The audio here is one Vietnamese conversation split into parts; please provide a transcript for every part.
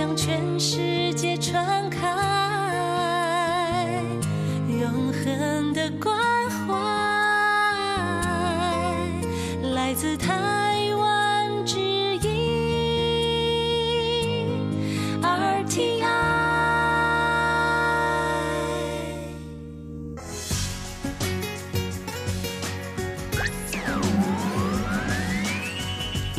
将全世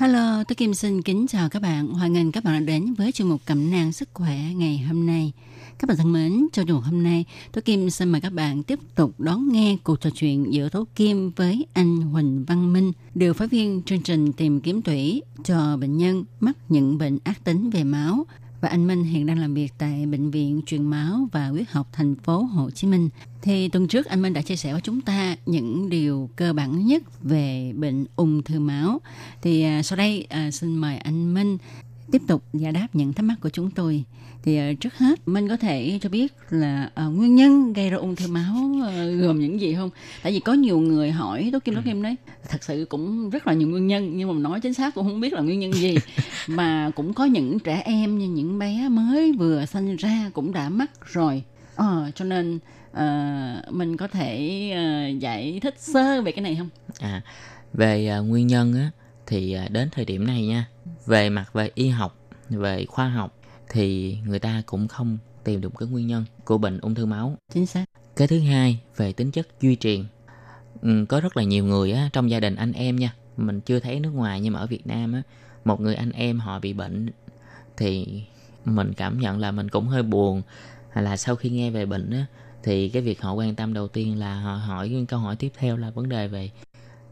Hello, tôi Kim xin kính chào các bạn. Hoan nghênh các bạn đã đến với chương mục Cẩm nang sức khỏe ngày hôm nay. Các bạn thân mến, trong dù hôm nay, tôi Kim xin mời các bạn tiếp tục đón nghe cuộc trò chuyện giữa Tố Kim với anh Huỳnh Văn Minh, điều phối viên chương trình tìm kiếm tủy cho bệnh nhân mắc những bệnh ác tính về máu. Và anh Minh hiện đang làm việc tại Bệnh viện Truyền máu và Huyết học thành phố Hồ Chí Minh. Thì tuần trước anh Minh đã chia sẻ với chúng ta những điều cơ bản nhất về bệnh ung thư máu. Thì à, sau đây à, xin mời anh Minh tiếp tục giải đáp những thắc mắc của chúng tôi. Thì à, trước hết Minh có thể cho biết là à, nguyên nhân gây ra ung thư máu à, gồm những gì không? Tại vì có nhiều người hỏi Tố Kim Tố Kim đấy, thật sự cũng rất là nhiều nguyên nhân nhưng mà nói chính xác cũng không biết là nguyên nhân gì. mà cũng có những trẻ em như những bé mới vừa sinh ra cũng đã mắc rồi. Ờ, cho nên à, mình có thể à, giải thích sơ về cái này không? À, về à, nguyên nhân á thì à, đến thời điểm này nha, về mặt về y học, về khoa học thì người ta cũng không tìm được cái nguyên nhân của bệnh ung thư máu. Chính xác. Cái thứ hai về tính chất duy truyền. Ừ, có rất là nhiều người á trong gia đình anh em nha, mình chưa thấy nước ngoài nhưng mà ở Việt Nam á, một người anh em họ bị bệnh thì mình cảm nhận là mình cũng hơi buồn hay là sau khi nghe về bệnh á thì cái việc họ quan tâm đầu tiên là họ hỏi câu hỏi tiếp theo là vấn đề về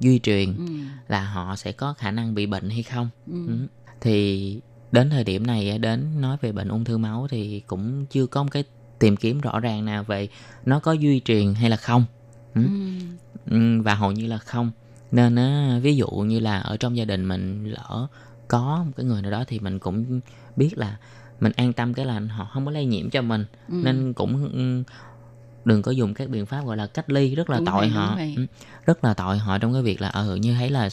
duy truyền Ừ. là họ sẽ có khả năng bị bệnh hay không Ừ. Ừ. thì đến thời điểm này đến nói về bệnh ung thư máu thì cũng chưa có một cái tìm kiếm rõ ràng nào về nó có duy truyền hay là không Ừ. Ừ. Ừ, và hầu như là không nên á, ví dụ như là ở trong gia đình mình lỡ có một cái người nào đó thì mình cũng biết là mình an tâm cái là họ không có lây nhiễm cho mình Ừ. nên cũng đừng có dùng các biện pháp gọi là cách ly rất là Đúng tội vậy, họ. Ừ, rất là tội họ trong cái việc là ờ như thấy là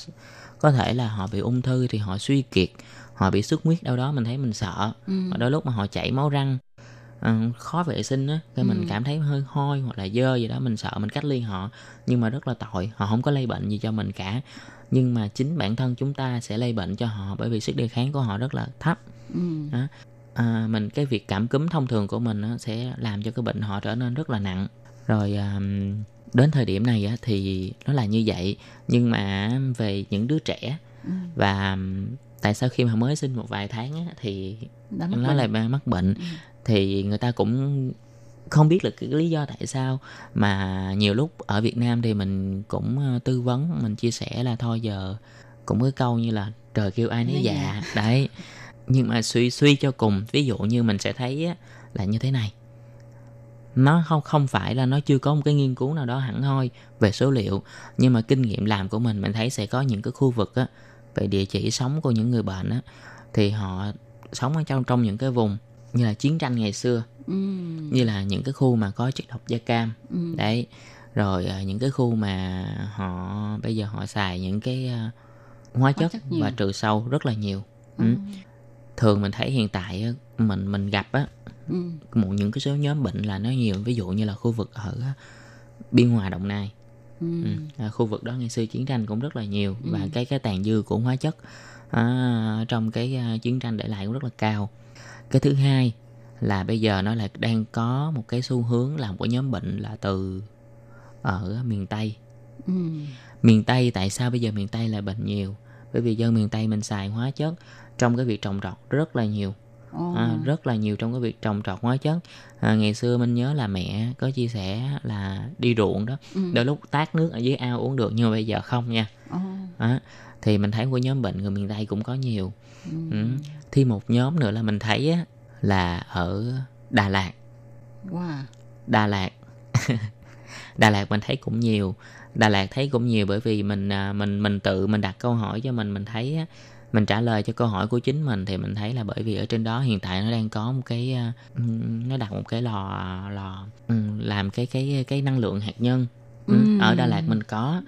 có thể là họ bị ung thư thì họ suy kiệt họ bị xuất huyết đâu đó mình thấy mình sợ Ừ. ở đôi lúc mà họ chảy máu răng ờ, khó vệ sinh á cái Ừ. mình cảm thấy hơi hôi hoặc là dơ gì đó mình sợ mình cách ly họ nhưng mà rất là tội họ không có lây bệnh gì cho mình cả nhưng mà chính bản thân chúng ta sẽ lây bệnh cho họ bởi vì sức đề kháng của họ rất là thấp Ừ. à, mình cái việc cảm cúm thông thường của mình á, sẽ làm cho cái bệnh họ trở nên rất là nặng rồi à, đến thời điểm này á, thì nó là như vậy nhưng mà về những đứa trẻ Ừ. và tại sao khi mà mới sinh một vài tháng á, thì nó bệnh. lại mắc bệnh Ừ. thì người ta cũng không biết là cái lý do tại sao mà nhiều lúc ở Việt Nam thì mình cũng tư vấn mình chia sẻ là thôi giờ cũng có câu như là trời kêu ai nấy Nấy dạ đấy nhưng mà suy suy cho cùng ví dụ như mình sẽ thấy á, là như thế này nó không không phải là nó chưa có một cái nghiên cứu nào đó hẳn hoi về số liệu nhưng mà kinh nghiệm làm của mình mình thấy sẽ có những cái khu vực á về địa chỉ sống của những người bệnh á thì họ sống ở trong trong những cái vùng như là chiến tranh ngày xưa Ừ. như là những cái khu mà có chất độc da cam Ừ. đấy rồi à, những cái khu mà họ bây giờ họ xài những cái à, hóa chất, chất nhiều. và trừ sâu rất là nhiều Ừ. ừ. Thường mình thấy hiện tại mình mình gặp á Ừ. một những cái số nhóm bệnh là nó nhiều ví dụ như là khu vực ở biên hòa đồng nai Ừ. ừ. à, khu vực đó ngày xưa chiến tranh cũng rất là nhiều Ừ. và cái cái tàn dư của hóa chất à, trong cái à, chiến tranh để lại cũng rất là cao cái thứ hai là bây giờ nó lại đang có một cái xu hướng là một cái nhóm bệnh là từ ở miền tây Ừ. miền tây tại sao bây giờ miền tây lại bệnh nhiều bởi vì dân miền tây mình xài hóa chất trong cái việc trồng trọt rất là nhiều Ồ. à, rất là nhiều trong cái việc trồng trọt hóa chất à, ngày xưa mình nhớ là mẹ có chia sẻ là đi ruộng đó Ừ. đôi lúc tát nước ở dưới ao uống được nhưng mà bây giờ không nha Ồ. đó. thì mình thấy của nhóm bệnh người miền tây cũng có nhiều Ừ. ừ. thì một nhóm nữa là mình thấy á, là ở đà lạt Wow. Đà Lạt Đà Lạt mình thấy cũng nhiều Đà Lạt thấy cũng nhiều bởi vì mình à, mình mình tự mình đặt câu hỏi cho mình mình thấy á, mình trả lời cho câu hỏi của chính mình thì mình thấy là bởi vì ở trên đó hiện tại nó đang có một cái ừm, nó đặt một cái lò lò làm cái cái cái năng lượng hạt nhân. Ừ, ở Đà Lạt mình có.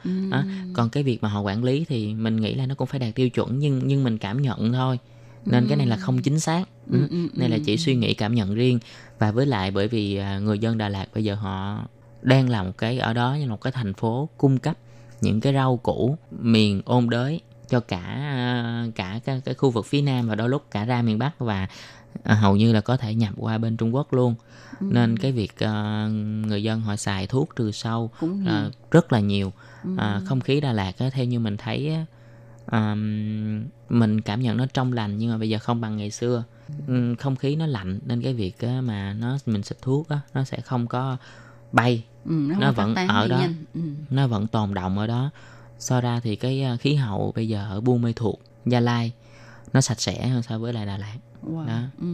Còn cái việc mà họ quản lý thì mình nghĩ là nó cũng phải đạt tiêu chuẩn nhưng nhưng mình cảm nhận thôi. Nên cái này là không chính xác. Ừ. Này là chỉ suy nghĩ cảm nhận riêng. Và với lại bởi vì à, người dân Đà Lạt bây giờ họ đang là một cái ở đó như là một cái thành phố cung cấp những cái rau củ miền ôn đới cho cả à, cả cái, cái khu vực phía nam và đôi lúc cả ra miền bắc và à, hầu như là có thể nhập qua bên Trung Quốc luôn. Nên cái việc à, người dân họ xài thuốc trừ sâu à, rất là nhiều. À, không khí Đà Lạt á, theo như mình thấy á, mình cảm nhận nó trong lành nhưng mà bây giờ không bằng ngày xưa. Ừm, không khí nó lạnh nên cái việc á, mà nó mình xịt thuốc á, nó sẽ không có bay. Ừ, nó, nó vẫn ở đó. nhanh. Ừ. nó vẫn tồn động ở đó so ra thì cái à, khí hậu bây giờ ở Buôn Mê Thuột Gia Lai nó sạch sẽ hơn so với lại Đà Lạt Wow. Đó. Ừ.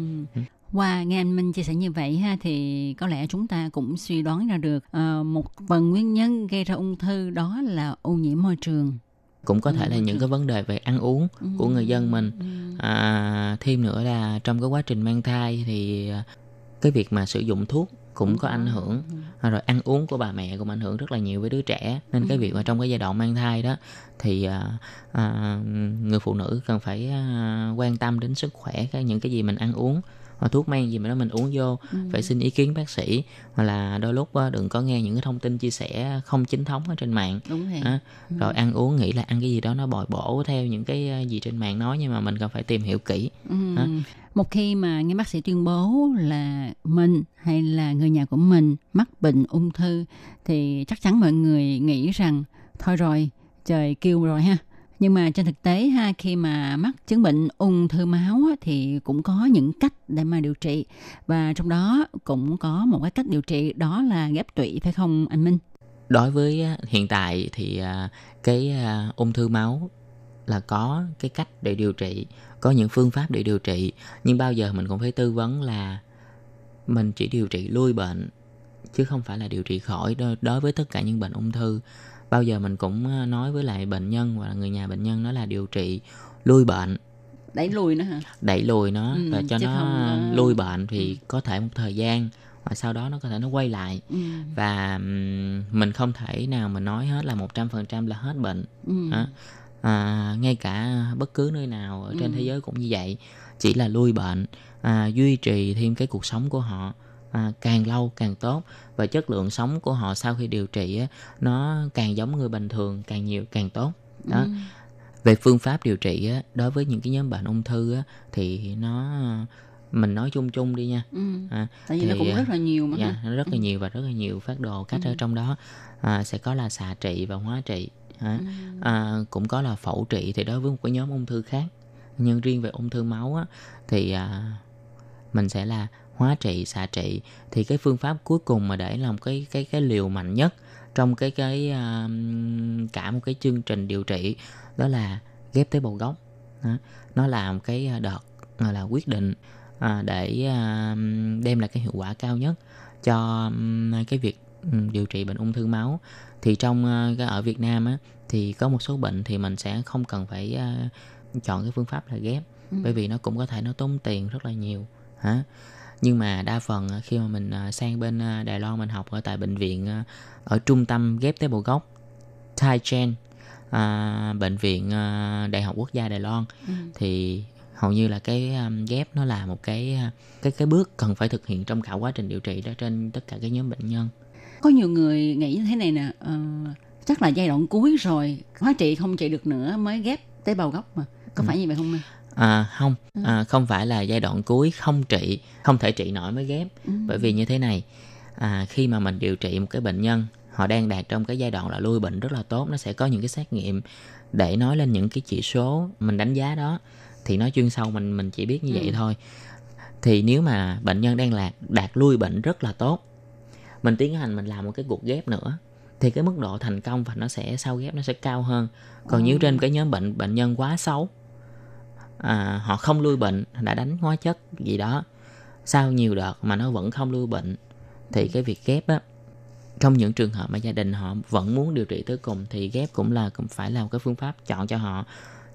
Qua nghe anh Minh chia sẻ như vậy ha thì có lẽ chúng ta cũng suy đoán ra được ờ, một phần nguyên nhân gây ra ung thư đó là ô nhiễm môi trường. cũng có Ừ, thể là những cái vấn đề về ăn uống của người dân mình à, thêm nữa là trong cái quá trình mang thai thì à, cái việc mà sử dụng thuốc cũng có ảnh hưởng. À, rồi ăn uống của bà mẹ cũng ảnh hưởng rất là nhiều với đứa trẻ. Nên cái việc mà trong cái giai đoạn mang thai đó thì à, à, người phụ nữ cần phải à, quan tâm đến sức khỏe cái những cái gì mình ăn uống hoặc thuốc men gì mà đó mình uống vô phải xin ý kiến bác sĩ hoặc là đôi lúc đừng có nghe những cái thông tin chia sẻ không chính thống ở trên mạng Đúng rồi. á. rồi ăn uống nghĩ là ăn cái gì đó nó bồi bổ theo những cái à, gì trên mạng nói nhưng mà mình cần phải tìm hiểu kỹ Ừ. Hả? Một khi mà nghe bác sĩ tuyên bố là mình hay là người nhà của mình mắc bệnh ung thư thì chắc chắn mọi người nghĩ rằng thôi rồi trời kêu rồi ha. Nhưng mà trên thực tế ha khi mà mắc chứng bệnh ung thư máu á, thì cũng có những cách để mà điều trị. Và trong đó cũng có một cái cách điều trị đó là ghép tụy phải không anh Minh? đối với hiện tại thì à, cái à, ung thư máu là có cái cách để điều trị có những phương pháp để điều trị. Nhưng bao giờ mình cũng phải tư vấn là mình chỉ điều trị lui bệnh chứ không phải là điều trị khỏi đối với tất cả những bệnh ung thư bao giờ mình cũng à, nói với lại bệnh nhân hoặc là người nhà bệnh nhân đó là điều trị lui bệnh Đẩy lùi nữa hả? đẩy lùi nó Ừ, và cho nó không lui bệnh thì có thể một thời gian và sau đó nó có thể nó quay lại Ừ. và mình không thể nào mà nói hết là 100% là hết bệnh Ừ. À, ngay cả bất cứ nơi nào ở trên Ừ. thế giới cũng như vậy chỉ là lui bệnh à, duy trì thêm cái cuộc sống của họ à, càng lâu càng tốt và chất lượng sống của họ sau khi điều trị á, nó càng giống người bình thường càng nhiều càng tốt đó Ừ. về phương pháp điều trị á, đối với những cái nhóm bệnh ung thư á, thì nó mình nói chung chung đi nha Ừ. à, Tại vì nó thì, cũng à, rất là nhiều mà. Dạ, ha. nó rất là nhiều và rất là nhiều phát đồ cách ở trong đó à, sẽ có là xạ trị và hóa trị ha. à, cũng có là phẫu trị thì đối với một cái nhóm ung thư khác nhưng riêng về ung thư máu á, thì à, mình sẽ là hóa trị xạ trị thì cái phương pháp cuối cùng mà để làm cái cái cái liều mạnh nhất trong cái cái à, cả một cái chương trình điều trị đó là ghép tế bào gốc. Đó. nó là một cái đợt là quyết định à, để à, đem lại cái hiệu quả cao nhất cho ừm, cái việc ừm, điều trị bệnh ung thư máu. Thì trong cái ở Việt Nam á thì có một số bệnh thì mình sẽ không cần phải à, chọn cái phương pháp là ghép bởi vì nó cũng có thể nó tốn tiền rất là nhiều hả nhưng mà đa phần à, khi mà mình à, sang bên à, Đài Loan mình học ở tại bệnh viện ở trung tâm ghép tế bào gốc Tai Chen à, bệnh viện Đại học Quốc gia Đài Loan thì hầu như là cái um, ghép nó là một cái cái cái bước cần phải thực hiện trong cả quá trình điều trị đó trên tất cả các nhóm bệnh nhân. Có nhiều người nghĩ như thế này nè ờ, chắc là giai đoạn cuối rồi hóa trị không trị được nữa mới ghép tế bào gốc mà. Có phải như vậy không? À, không, à, không phải là giai đoạn cuối không trị, không thể trị nổi mới ghép. Bởi vì như thế này, à, khi mà mình điều trị một cái bệnh nhân, họ đang đạt trong cái giai đoạn là lui bệnh rất là tốt, nó sẽ có những cái xét nghiệm để nói lên những cái chỉ số mình đánh giá đó. Thì nói chuyên sâu mình mình chỉ biết như vậy thôi. Thì nếu mà bệnh nhân đang là đạt lui bệnh rất là tốt, mình tiến hành mình làm một cái cuộc ghép nữa thì cái mức độ thành công và nó sẽ sau ghép nó sẽ cao hơn còn nếu trên cái nhóm bệnh bệnh nhân quá xấu à, họ không lui bệnh đã đánh hóa chất gì đó sau nhiều đợt mà nó vẫn không lui bệnh thì cái việc ghép á trong những trường hợp mà gia đình họ vẫn muốn điều trị tới cùng thì ghép cũng là cũng phải là một cái phương pháp chọn cho họ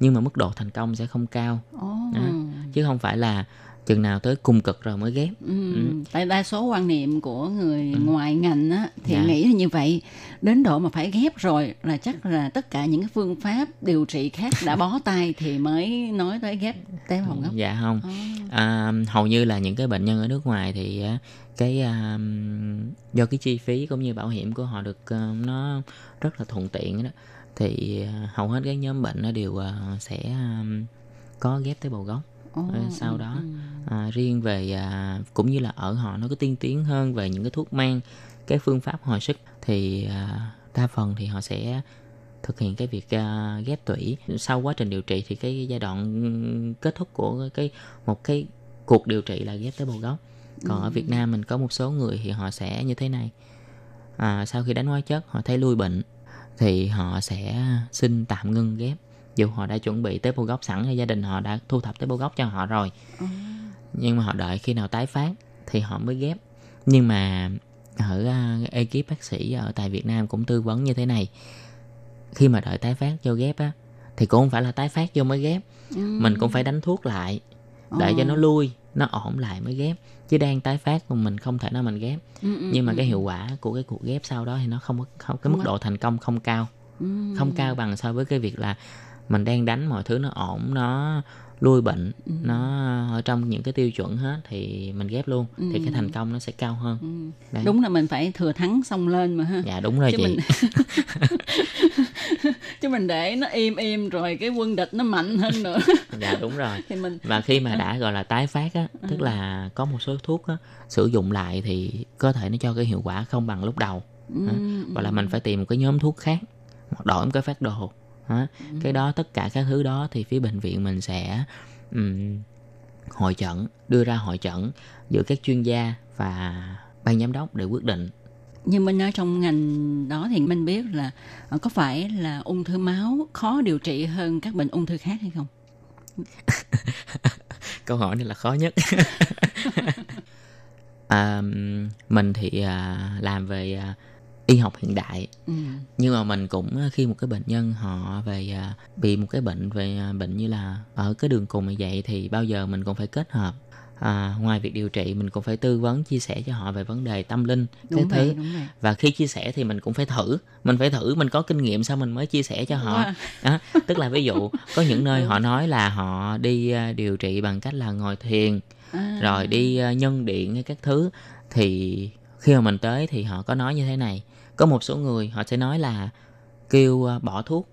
nhưng mà mức độ thành công sẽ không cao Ồ. Đó. chứ không phải là chừng nào tới cùng cực rồi mới ghép Ừ. Ừ. Tại đa số quan niệm của người ngoài ngành á, thì Dạ. nghĩ là như vậy. Đến độ mà phải ghép rồi là chắc là tất cả những cái phương pháp điều trị khác đã bó tay thì mới nói tới ghép tế bào gốc. dạ không Ồ. à, hầu như là những cái bệnh nhân ở nước ngoài thì á, cái à, do cái chi phí cũng như bảo hiểm của họ được à, nó rất là thuận tiện đó thì à, hầu hết các nhóm bệnh nó đều à, sẽ à, có ghép tế bào gốc Ờ, sau ừ, đó ừ. à, riêng về à, cũng như là ở họ nó có tiên tiến hơn về những cái thuốc men cái phương pháp hồi sức thì à, đa phần thì họ sẽ thực hiện cái việc à, ghép tủy. Sau quá trình điều trị thì cái giai đoạn kết thúc của cái một cái cuộc điều trị là ghép tế bào gốc. Còn ở Việt Nam mình có một số người thì họ sẽ như thế này. À, sau khi đánh hóa chất họ thấy lui bệnh thì họ sẽ xin tạm ngưng ghép dù họ đã chuẩn bị tế bào gốc sẵn hay gia đình họ đã thu thập tế bào gốc cho họ rồi. Nhưng mà họ đợi khi nào tái phát thì họ mới ghép. Nhưng mà ở uh, ekip bác sĩ ở tại Việt Nam cũng tư vấn như thế này. Khi mà đợi tái phát cho ghép á thì cũng không phải là tái phát vô mới ghép. Mình cũng phải đánh thuốc lại để cho nó lui nó ổn lại mới ghép. Chứ đang tái phát mà mình không thể nào mình ghép. Ừ, ừ, nhưng mà ừ, cái hiệu quả của cái cuộc ghép sau đó thì nó không có không cái mức độ thành công không cao. Ừ. không cao bằng so với cái việc là mình đang đánh mọi thứ nó ổn nó lui bệnh Ừ. nó ở trong những cái tiêu chuẩn hết thì mình ghép luôn thì cái thành công nó sẽ cao hơn. Ừ. Đấy. Đúng là mình phải thừa thắng xông lên mà ha. dạ đúng rồi Chứ chị. mình chứ mình để nó im im rồi cái quân địch nó mạnh hơn nữa. Dạ đúng rồi. Thì mình và khi mà đã gọi là tái phát á tức là có một số thuốc á sử dụng lại thì có thể nó cho cái hiệu quả không bằng lúc đầu. Ừ, hoặc là mình phải tìm một cái nhóm thuốc khác hoặc đổi một cái phát đồ hả cái đó tất cả các thứ đó thì phía bệnh viện mình sẽ ừm, hội chẩn đưa ra hội chẩn giữa các chuyên gia và ban giám đốc để quyết định. Như mình ở trong ngành đó thì mình biết là ờ, có phải là ung thư máu khó điều trị hơn các bệnh ung thư khác hay không? câu hỏi này là khó nhất. À, mình thì à, làm về à, y học hiện đại Ừ. nhưng mà mình cũng à, khi một cái bệnh nhân họ về à, bị một cái bệnh về à, bệnh như là ở cái đường cùng như vậy thì bao giờ mình cũng phải kết hợp à, ngoài việc điều trị mình cũng phải tư vấn chia sẻ cho họ về vấn đề tâm linh Đúng cái vậy, thứ đúng vậy. và khi chia sẻ thì mình cũng phải thử mình phải thử mình có kinh nghiệm sao mình mới chia sẻ cho họ Wow. đó, tức là ví dụ có những nơi họ nói là họ đi à, điều trị bằng cách là ngồi thiền À, rồi đi à, nhân điện hay các thứ thì khi mà mình tới thì họ có nói như thế này. Có một số người họ sẽ nói là kêu à, bỏ thuốc.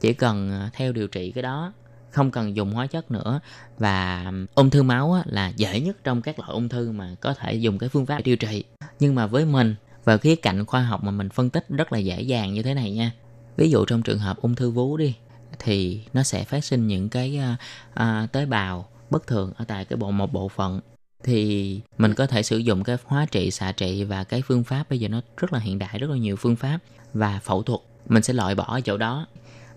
Chỉ cần à, theo điều trị cái đó không cần dùng hóa chất nữa. Và ung thư máu là dễ nhất trong các loại ung thư mà có thể dùng cái phương pháp điều trị. Nhưng mà với mình vào khía cạnh khoa học mà mình phân tích rất là dễ dàng như thế này nha. Ví dụ trong trường hợp ung thư vú đi thì nó sẽ phát sinh những cái à, à tế bào bất thường ở tại cái bộ một bộ phận thì mình có thể sử dụng cái hóa trị xạ trị và cái phương pháp. Bây giờ nó rất là hiện đại rất là nhiều phương pháp và phẫu thuật. Mình sẽ loại bỏ ở chỗ đó.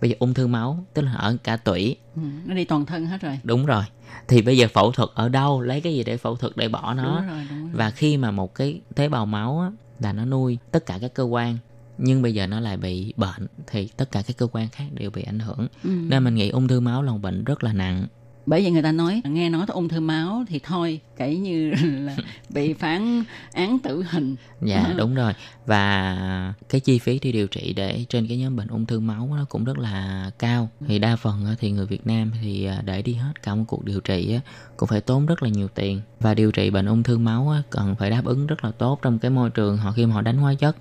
Bây giờ ung thư máu tức là ở cả tủy. Ừ, nó đi toàn thân hết rồi. đúng rồi. Thì bây giờ phẫu thuật ở đâu? Lấy cái gì để phẫu thuật để bỏ nó? Đúng rồi, đúng rồi. và khi mà một cái tế bào máu á, là nó nuôi tất cả các cơ quan nhưng bây giờ nó lại bị bệnh thì tất cả các cơ quan khác đều bị ảnh hưởng. Ừ. nên mình nghĩ ung thư máu là một bệnh rất là nặng Bởi vậy người ta nói nghe nói tới ung thư máu thì thôi. Kể như là bị phán án tử hình. dạ đúng rồi. Và cái chi phí đi điều trị để trên cái nhóm bệnh ung thư máu nó cũng rất là cao. Thì đa phần thì người Việt Nam thì à, để đi hết cả một cuộc điều trị cũng phải tốn rất là nhiều tiền. Và điều trị bệnh ung thư máu cần phải đáp ứng rất là tốt trong cái môi trường họ khi mà họ đánh hóa chất.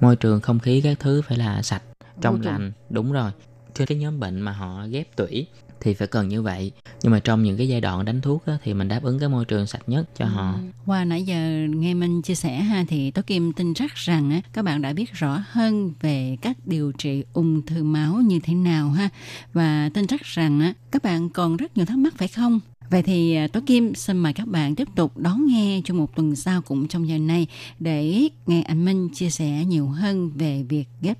Môi trường không khí các thứ phải là sạch trong lành. Đúng rồi. Trên cái nhóm bệnh mà họ ghép tủy thì phải cần như vậy. Nhưng mà trong những cái giai đoạn đánh thuốc á, thì mình đáp ứng cái môi trường sạch nhất cho họ. Ừ. Qua nãy giờ nghe Minh chia sẻ ha thì tôi Kim tin chắc rằng á, các bạn đã biết rõ hơn về cách điều trị ung thư máu như thế nào ha. Và tin chắc rằng á, các bạn còn rất nhiều thắc mắc phải không? Vậy thì tối Tố Kim xin mời các bạn tiếp tục đón nghe trong một tuần sau cũng trong giờ này để nghe anh Minh chia sẻ nhiều hơn về việc ghép